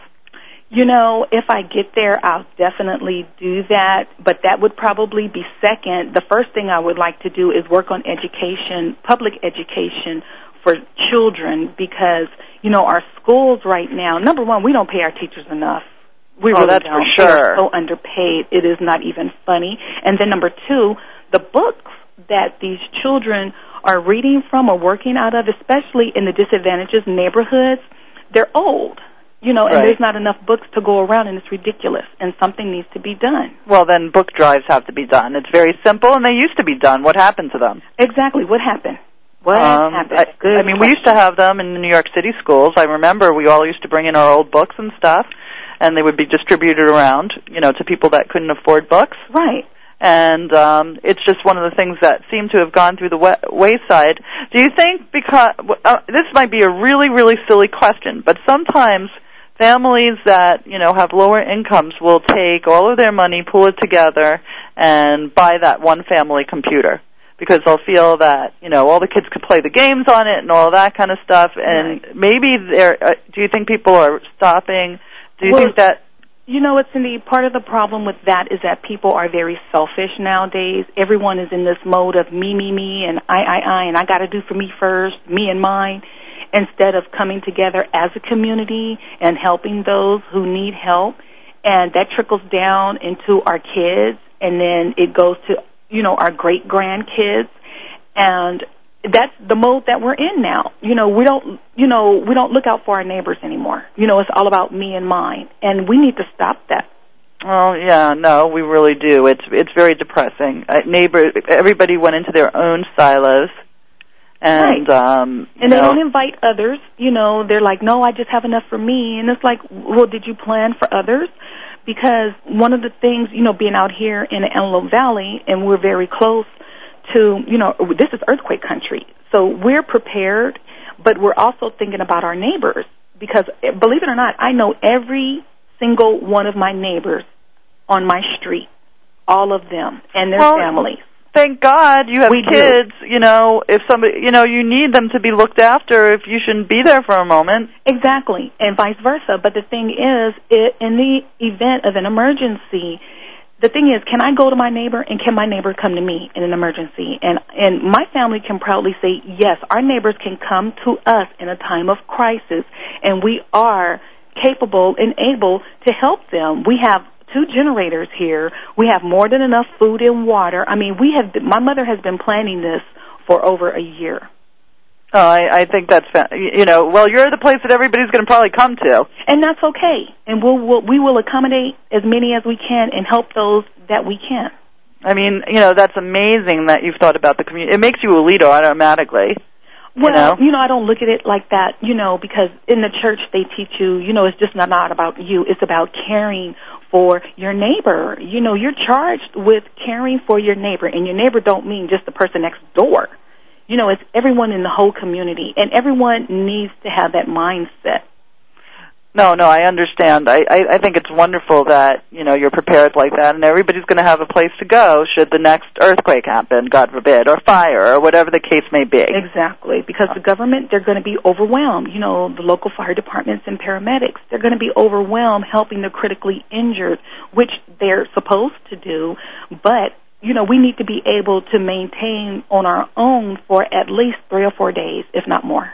You know, if I get there, I'll definitely do that, but that would probably be second. The first thing I would like to do is work on education, public education for children because, you know, our schools right now, number one, we don't pay our teachers enough. We Oh, really that's don't. Are sure. so underpaid. It is not even funny. And then number two, the books that these children are reading from or working out of, especially in the disadvantaged neighborhoods, they're old. You know, and Right. there's not enough books to go around, and it's ridiculous. And something needs to be done. Well, then book drives have to be done. It's very simple, and they used to be done. What happened to them? Exactly. What happened? What Um, happened? I, Good I mean, we used to have them in the New York City schools. I remember we all used to bring in our old books and stuff, and they would be distributed around, you know, to people that couldn't afford books. Right. And um, it's just one of the things that seem to have gone through the wa- wayside. Do you think because uh, this might be a really, really silly question, but sometimes families that you know have lower incomes will take all of their money, pull it together, and buy that one family computer because they'll feel that you know all the kids could play the games on it and all that kind of stuff. And maybe they're. Uh, do you think people are stopping? Do you think that? You know, it's Cindy. Part of the problem with that is that people are very selfish nowadays. Everyone is in this mode of me, me, me, and I, I, I, and I got to do for me first, me and mine, instead of coming together as a community and helping those who need help. and that trickles down into our kids, and then it goes to you know our great grandkids, and that's the mode that we're in now. You know, we don't, you know, we don't look out for our neighbors anymore. You know, it's all about me and mine, and we need to stop that. Oh yeah, no, we really do. It's it's very depressing. Uh, neighbor, everybody went into their own silos, and Right. um, And they know, don't invite others. You know, they're like, no, I just have enough for me. And it's like, well, did you plan for others? Because one of the things, you know, being out here in the Antelope Valley, and we're very close to, you know, this is earthquake country. So we're prepared, but we're also thinking about our neighbors. Because believe it or not, I know every single one of my neighbors on my street, all of them and their Well, families. thank God you have We do. kids. You know, if somebody, you know, you need them to be looked after. If you shouldn't be there for a moment. Exactly, and vice versa. But the thing is, i in the event of an emergency, the thing is, can I go to my neighbor and can my neighbor come to me in an emergency? And and my family can proudly say, yes, our neighbors can come to us in a time of crisis, and we are capable and able to help them. We have two generators here. We have more than enough food and water. I mean, we have. My mother has been planning this for over a year. Oh, I, I think that's you know. Well, you're the place that everybody's going to probably come to. and that's okay. And we'll, we'll we will accommodate as many as we can and help those that we can. I mean, you know, that's amazing that you've thought about the community. It makes you a leader automatically. Well, you know? I don't look at it like that, you know, because in the church they teach you, you know, it's just not, not about you. It's about caring for your neighbor. You know, you're charged with caring for your neighbor, and your neighbor don't mean just the person next door. You know, it's everyone in the whole community, and everyone needs to have that mindset. No, no, I understand. I, I, I think it's wonderful that you know you're prepared like that, and everybody's going to have a place to go should the next earthquake happen, God forbid, or fire, or whatever the case may be. Exactly, because the uh. government, they're going to be overwhelmed. You know, the local fire departments and paramedics, they're going to be overwhelmed helping the critically injured, which they're supposed to do, but you know, we need to be able to maintain on our own for at least three or four days, if not more.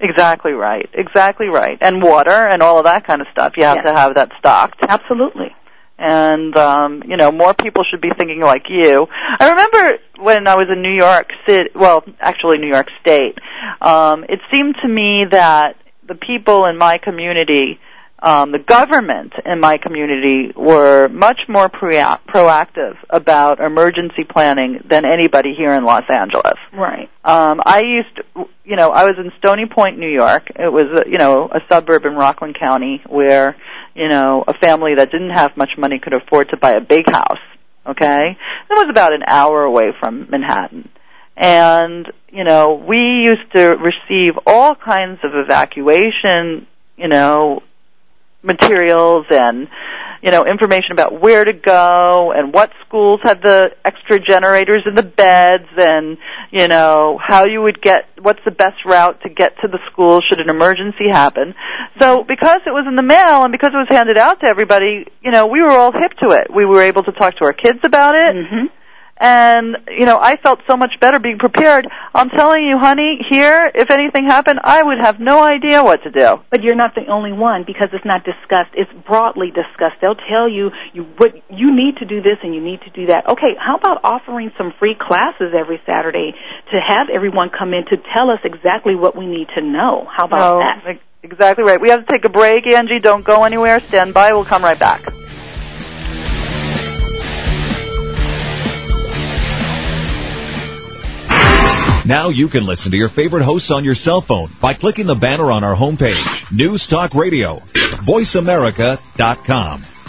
Exactly right. Exactly right. And water and all of that kind of stuff. You have Yes. to have that stocked. Absolutely. And um, you know, more people should be thinking like you. I remember when I was in New York City, well, actually New York State. Um, it seemed to me that the people in my community, um, the government in my community, were much more pre- proactive about emergency planning than anybody here in Los Angeles. Right. Um, I used, to, you know, I was in Stony Point, New York. It was, a, you know, a suburb in Rockland County where, you know, a family that didn't have much money could afford to buy a big house. Okay, it was about an hour away from Manhattan, and you know, we used to receive all kinds of evacuation, you know, materials and you know information about where to go and what schools had the extra generators in the beds and you know how you would get what's the best route to get to the school should an emergency happen. So because it was in the mail and because it was handed out to everybody you know we were all hip to it. We were able to talk to our kids about it. Mm-hmm. And you know I felt so much better being prepared. I'm telling you, honey, here if anything happened, I would have no idea what to do. But you're not the only one because it's not discussed. It's broadly discussed. They'll tell you you what you need to do this and you need to do that. Okay, how about offering some free classes every Saturday to have everyone come in to tell us exactly what we need to know? How about No, that? ex- Exactly right. We have to take a break, Angie. Don't go anywhere. Stand by. We'll come right back. Now you can listen to your favorite hosts on your cell phone by clicking the banner on our homepage. News Talk Radio. VoiceAmerica.com.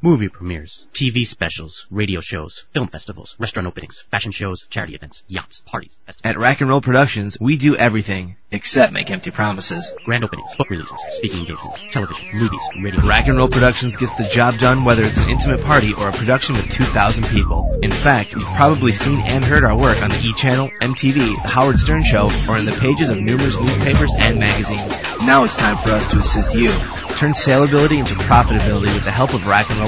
Movie premieres, TV specials, radio shows, film festivals, restaurant openings, fashion shows, charity events, yachts, parties, festivals. At Rack and Roll Productions, we do everything except make empty promises. grand openings, book releases, speaking engagements, television, movies, radio. Rack and Roll Productions gets the job done whether it's an intimate party or a production with 2,000 people. In fact, you've probably seen and heard our work on the E! Channel, MTV, The Howard Stern Show, or in the pages of numerous newspapers and magazines. Now it's time for us to assist you. Turn saleability into profitability with the help of Rack and Roll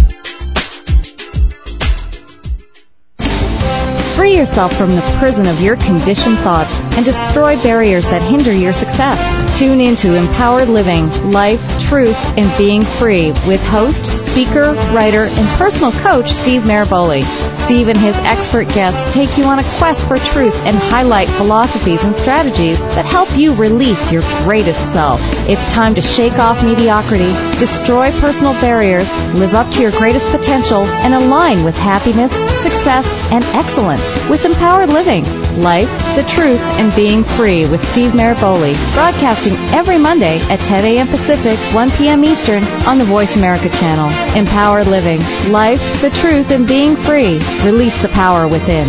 Free yourself from the prison of your conditioned thoughts and destroy barriers that hinder your success. Tune into Empowered Living, Life, Truth, and Being Free with host, speaker, writer, and personal coach Steve Maraboli. Steve and his expert guests take you on a quest for truth and highlight philosophies and strategies that help you release your greatest self. It's time to shake off mediocrity, destroy personal barriers, live up to your greatest potential, and align with happiness, success, and excellence with Empowered Living, Life, the Truth, and Being Free with Steve Maraboli, broadcasting every Monday at 10 a.m. Pacific, 1 p.m. Eastern on the Voice America channel. Empowered Living, Life, the Truth, and Being Free. Release the power within.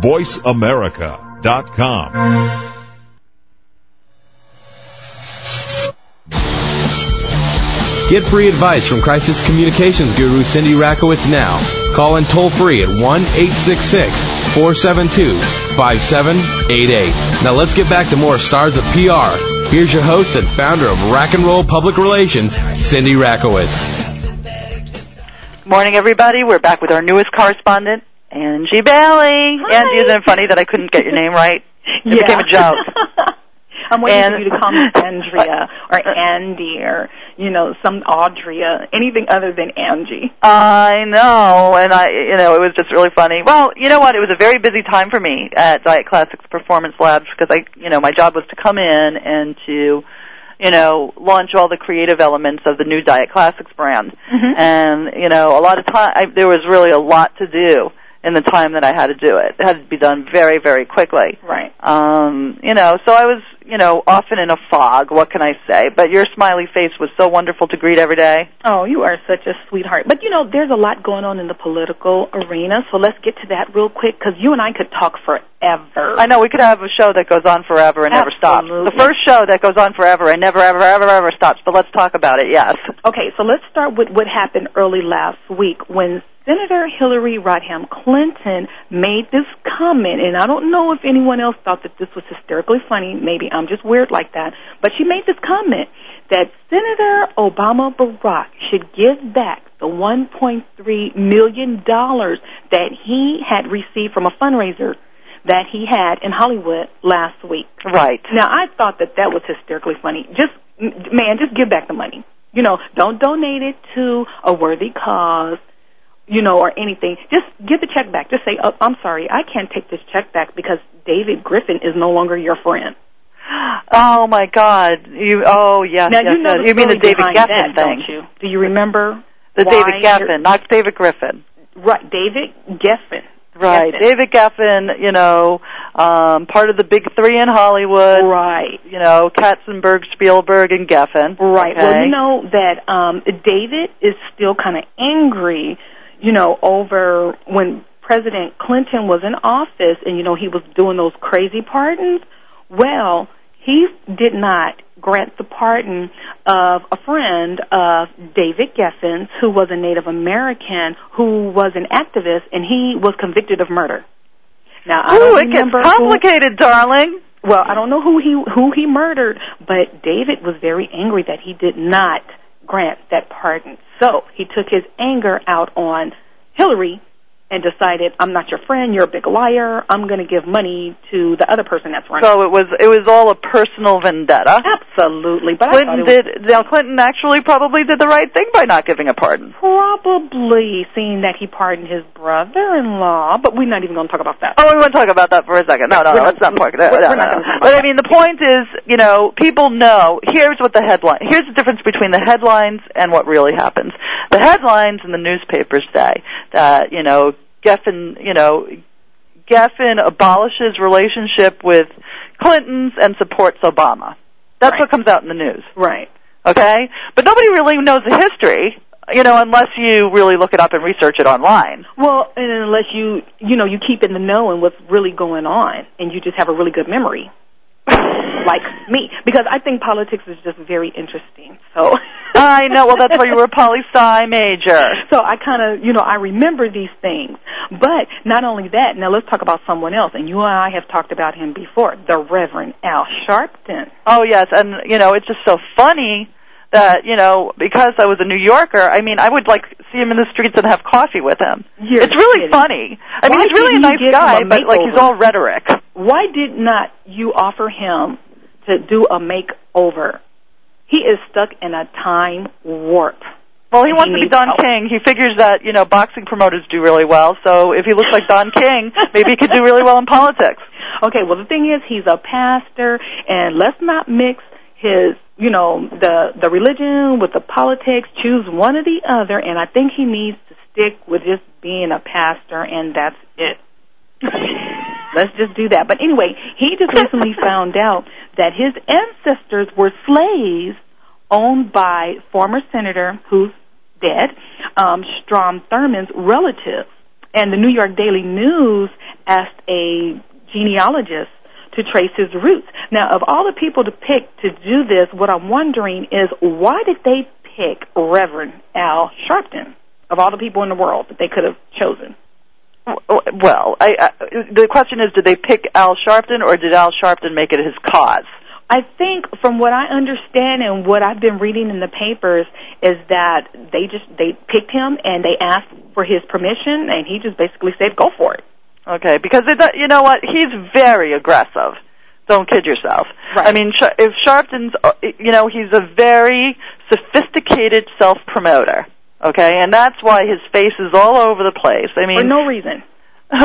VoiceAmerica.com. Get free advice from crisis communications guru Cindy Rakowitz now. Call in toll free at 1 866 472 5788. Now let's get back to more stars of PR. Here's your host and founder of Rack and Roll Public Relations, Cindy Rakowitz. Morning, everybody. We're back with our newest correspondent, Angie Bailey. Hi. Angie, isn't it funny that I couldn't get your name right? It Yeah. became a joke. [LAUGHS] I'm waiting And- for you to call me [LAUGHS] Andrea or Andy or you know some Audria, anything other than Angie. I know, and I, you know, it was just really funny. Well, you know what? It was a very busy time for me at Diet Classics Performance Labs because I, you know, my job was to come in and to, you know, launch all the creative elements of the new Diet Classics brand. And you know, a lot of time I, there was really a lot to do in the time that I had to do it. It had to be done very, very quickly. Right. Um, you know, so I was, you know, often in a fog. What can I say? But your smiley face was so wonderful to greet every day. Oh, you are such a sweetheart. But you know, there's a lot going on in the political arena, so let's get to that real quick because you and I could talk forever. I know we could have a show that goes on forever and never stops. Absolutely. The first show that goes on forever and never, ever, ever, ever stops. But let's talk about it. Yes. Okay, so let's start with what happened early last week when Senator Hillary Rodham Clinton made this comment, and I don't know if anyone else thought that this was hysterically funny. Maybe I'm just weird like that. But she made this comment that Senator Obama Barack should give back the $1.3 million that he had received from a fundraiser that he had in Hollywood last week. Right. Now, I thought that that was hysterically funny. Just, man, just give back the money. You know, don't donate it to a worthy cause, you know, or anything. Just give the check back. Just say, oh, I'm sorry, I can't take this check back because David Griffin is no longer your friend. [GASPS] Oh my God! You. Oh yes. now, yes, you know yes. You mean the David Geffen that, thing? you? Do you remember? The David Geffen, not David Griffin. Right, David Geffen. Right. Geffen. David Geffen. You know, um, part of the big three in Hollywood. Right. You know, Katzenberg, Spielberg, and Geffen. Right. Okay. Well, you know that um, David is still kind of angry, you know, over when President Clinton was in office and, you know, he was doing those crazy pardons. Well, he did not grant the pardon of a friend of David Geffen's who was a Native American who was an activist and he was convicted of murder. Now, I Ooh, don't it gets remember who- complicated, darling. well, I don't know who he who he murdered, but David was very angry that he did not grant that pardon. So he took his anger out on Hillary and decided, I'm not your friend, you're a big liar, I'm going to give money to the other person that's running. So it was it was all a personal vendetta. Absolutely, but Clinton I was did. Now Clinton actually probably did the right thing by not giving a pardon. probably seeing that he pardoned his brother-in-law, but we're not even going to talk about that. Oh, we want to talk about that for a second. No, no, no let's not talk. No, we're- no, not no. But I mean, the point is, you know, people know. Here's what the headline. Here's the difference between the headlines and what really happens. The headlines in the newspapers say that you know Geffen, you know, Geffen abolishes relationship with Clinton's and supports Obama. That's what comes out in the news. Right. Okay? But nobody really knows the history, you know, unless you really look it up and research it online. Well, and unless you, you know, you keep in the know and what's really going on, and you just have a really good memory, like me, because I think politics is just very interesting. So [LAUGHS] I know. Well, that's why you were a poli sci major. So I kind of, you know, I remember these things. But not only that, now let's talk about someone else, and you and I have talked about him before, the Reverend Al Sharpton. Oh yes, and you know, it's just so funny that you know because I was a New Yorker. I mean, I would like see him in the streets and have coffee with him. You're it's really kidding. funny. I mean, he's really a nice guy, a but like he's all rhetoric. Why did not you offer him to do a makeover? He is stuck in a time warp. Well, he wants to be Don help. King. He figures that you know boxing promoters do really well. So if he looks like Don King, [LAUGHS] maybe he could do really well in politics. Okay, well the thing is he's a pastor and let's not mix his you know, the the religion with the politics, choose one or the other and I think he needs to stick with just being a pastor and that's it. [LAUGHS] Let's just do that. But anyway, he just recently [LAUGHS] found out that his ancestors were slaves owned by former senator who's dead, um, Strom Thurmond's relative. And the New York Daily News asked a genealogist to trace his roots. Now, of all the people to pick to do this, what I'm wondering is why did they pick Reverend Al Sharpton of all the people in the world that they could have chosen? Well, the question is, did they pick Al Sharpton or did Al Sharpton make it his cause? I think from what I understand and what I've been reading in the papers is that they just they picked him and they asked for his permission and he just basically said go for it. Okay, because it, you know what? He's very aggressive. Don't kid yourself. Right. I mean, if Sharpton's, uh, you know, he's a very sophisticated self-promoter. Okay, and that's why his face is all over the place. I mean, For no reason. [LAUGHS]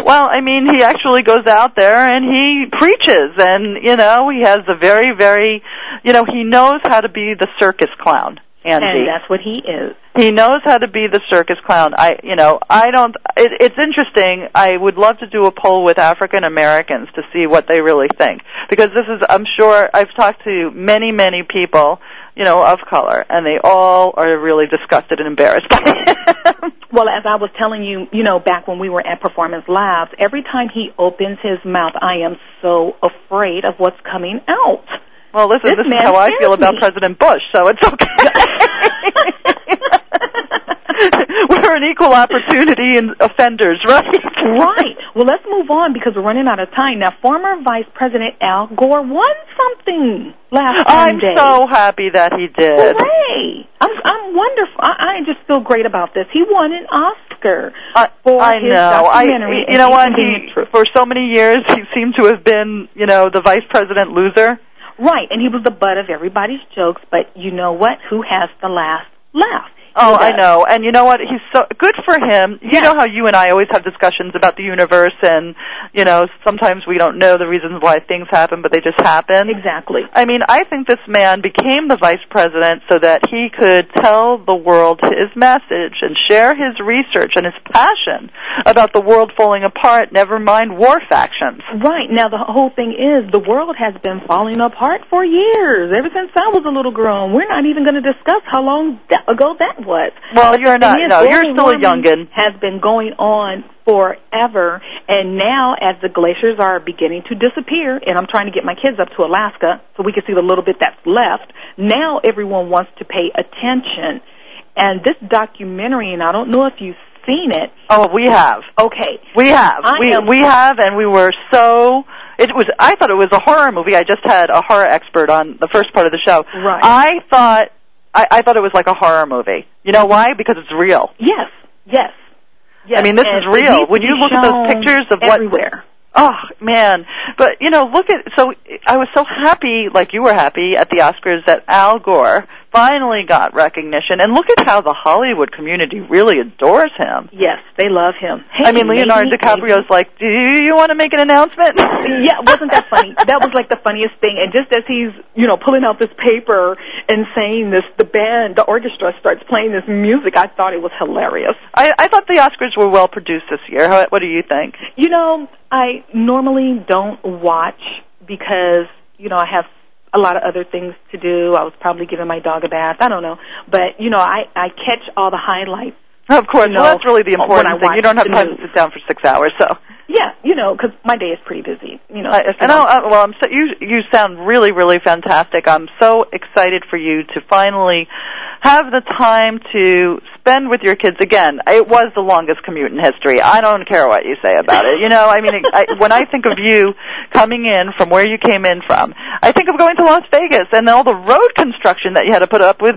Well, I mean, he actually goes out there and he preaches, and you know, he has a very, very, you know, he knows how to be the circus clown. Andy. And that's what he is. He knows how to be the circus clown. I, you know, I don't. It, it's interesting. I would love to do a poll with African Americans to see what they really think, because this is. I'm sure I've talked to many, many people, you know, of color, and they all are really disgusted and embarrassed by [LAUGHS] it. Well, as I was telling you, you know, back when we were at Performance Labs, every time he opens his mouth, I am so afraid of what's coming out. Well, listen, This this, is how I feel about. President Bush, so it's okay. [LAUGHS] We're an equal opportunity in offenders, right? right. Well, let's move on because we're running out of time. Now, former Vice President Al Gore won something last I'm Sunday. so happy that he did. Hooray! I'm I'm wonderful. I, I just feel great about this. He won an Oscar I, for I his know. I, documentary. you know what? He, for so many years, he seemed to have been, you know, the vice president loser. Right, and he was the butt of everybody's jokes. But you know what? Who has the last laugh? Oh, I know. And you know what? He's so good for him. You know how you and I always have discussions about the universe and, you know, sometimes we don't know the reasons why things happen, but they just happen. Exactly. I mean, I think this man became the vice president so that he could tell the world his message and share his research and his passion about the world falling apart, never mind war factions. Right. Now, the whole thing is the world has been falling apart for years, ever since I was a little girl. And we're not even going to discuss how long ago that was. Well, you're not. is, No, you're still a youngin. Has been going on forever, and now as the glaciers are beginning to disappear, and I'm trying to get my kids up to Alaska so we can see the little bit that's left. Now everyone wants to pay attention, and this documentary, and I don't know if you've seen it. Oh, we have. Okay. We have. I we am- we have, and we were so. It was. I thought it was a horror movie. I just had a horror expert on the first part of the show. Right. I thought. I, I thought it was like a horror movie. You know why? Because it's real. Yes. Yes. I mean, this is and it real. When you look at those pictures of what everywhere. Oh man, but you know, look at so I was so happy, like you were happy at the Oscars that Al Gore finally got recognition, and look at how the Hollywood community really adores him. Yes, they love him. I mean, Hey, Leonardo maybe- DiCaprio's like, "Do you want to make an announcement?" [LAUGHS] yeah, wasn't that funny? That was like the funniest thing. And just as he's, you know, pulling out this paper and saying this, the band, the orchestra starts playing this music. I thought it was hilarious. I, I thought the Oscars were well produced this year. How, what do you think? You know, I normally don't watch because, you know, I have a lot of other things to do. I was probably giving my dog a bath. I don't know. But, you know, I, I catch all the highlights. Of course, you well, that's really the important thing. You don't have time news. to sit down for six hours, so. Yeah, you know, because my day is pretty busy. You know, I, especially I Uh, well, I'm so, you you sound really really fantastic. I'm so excited for you to finally have the time to spend with your kids again. It was the longest commute in history. I don't care what you say about it. You know, I mean, I, when I think of you coming in from where you came in from, I think of going to Las Vegas and all the road construction that you had to put up with.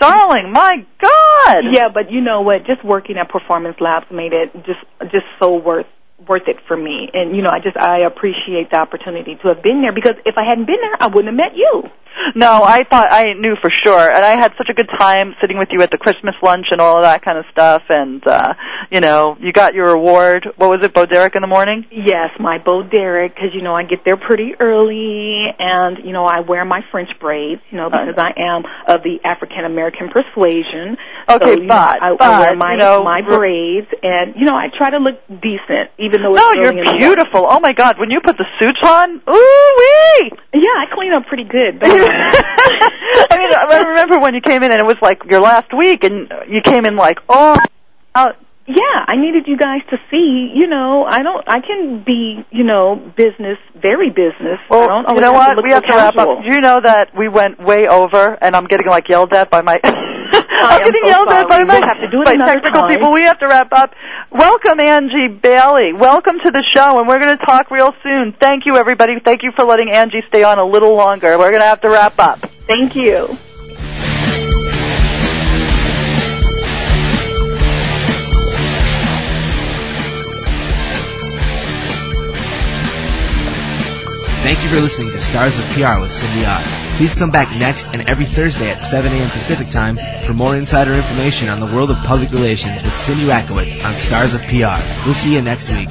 Darling, my God! Yeah, but you know what? Just working at Performance Labs made it just just so worth worth it for me. And you know, I just I appreciate the opportunity to have been there because if I hadn't been there, I wouldn't have met you. No, I thought I knew for sure, and I had such a good time sitting with you at the Christmas lunch and all of that kind of stuff. And uh, you know, you got your award. What was it, Bo Derek in the morning? Yes, my Bo Derek, because you know I get there pretty early, and you know I wear my French braids, you know, because I am of the African American persuasion. Okay, so, but- know, I, but, I wear my you know, my braids, and you know I try to look decent, even though it's No, you're in the morning. beautiful. Oh my God, when you put the suits on, ooh wee! Yeah, I clean up pretty good. don't [LAUGHS] I? I mean, I remember when you came in and it was like your last week, and you came in like, oh, uh, yeah, I needed you guys to see, you know, I don't, I can be, you know, business, very business. I Well, don't you know what? Look we have to wrap up. Do you know that we went way over, and I'm getting like yelled at by my. [LAUGHS] I'm am getting so yelled at by my, have to do it by technical time. people. We have to wrap up. Welcome, Angie Bailey. Welcome to the show, and we're going to talk real soon. Thank you, everybody. Thank you for letting Angie stay on a little longer. We're going to have to wrap up. Thank you. Thank you for listening to Stars of PR with Cindy R. Please come back next and every Thursday at 7 a.m. Pacific Time for more insider information on the world of public relations with Cindy Rakowitz on Stars of PR. We'll see you next week.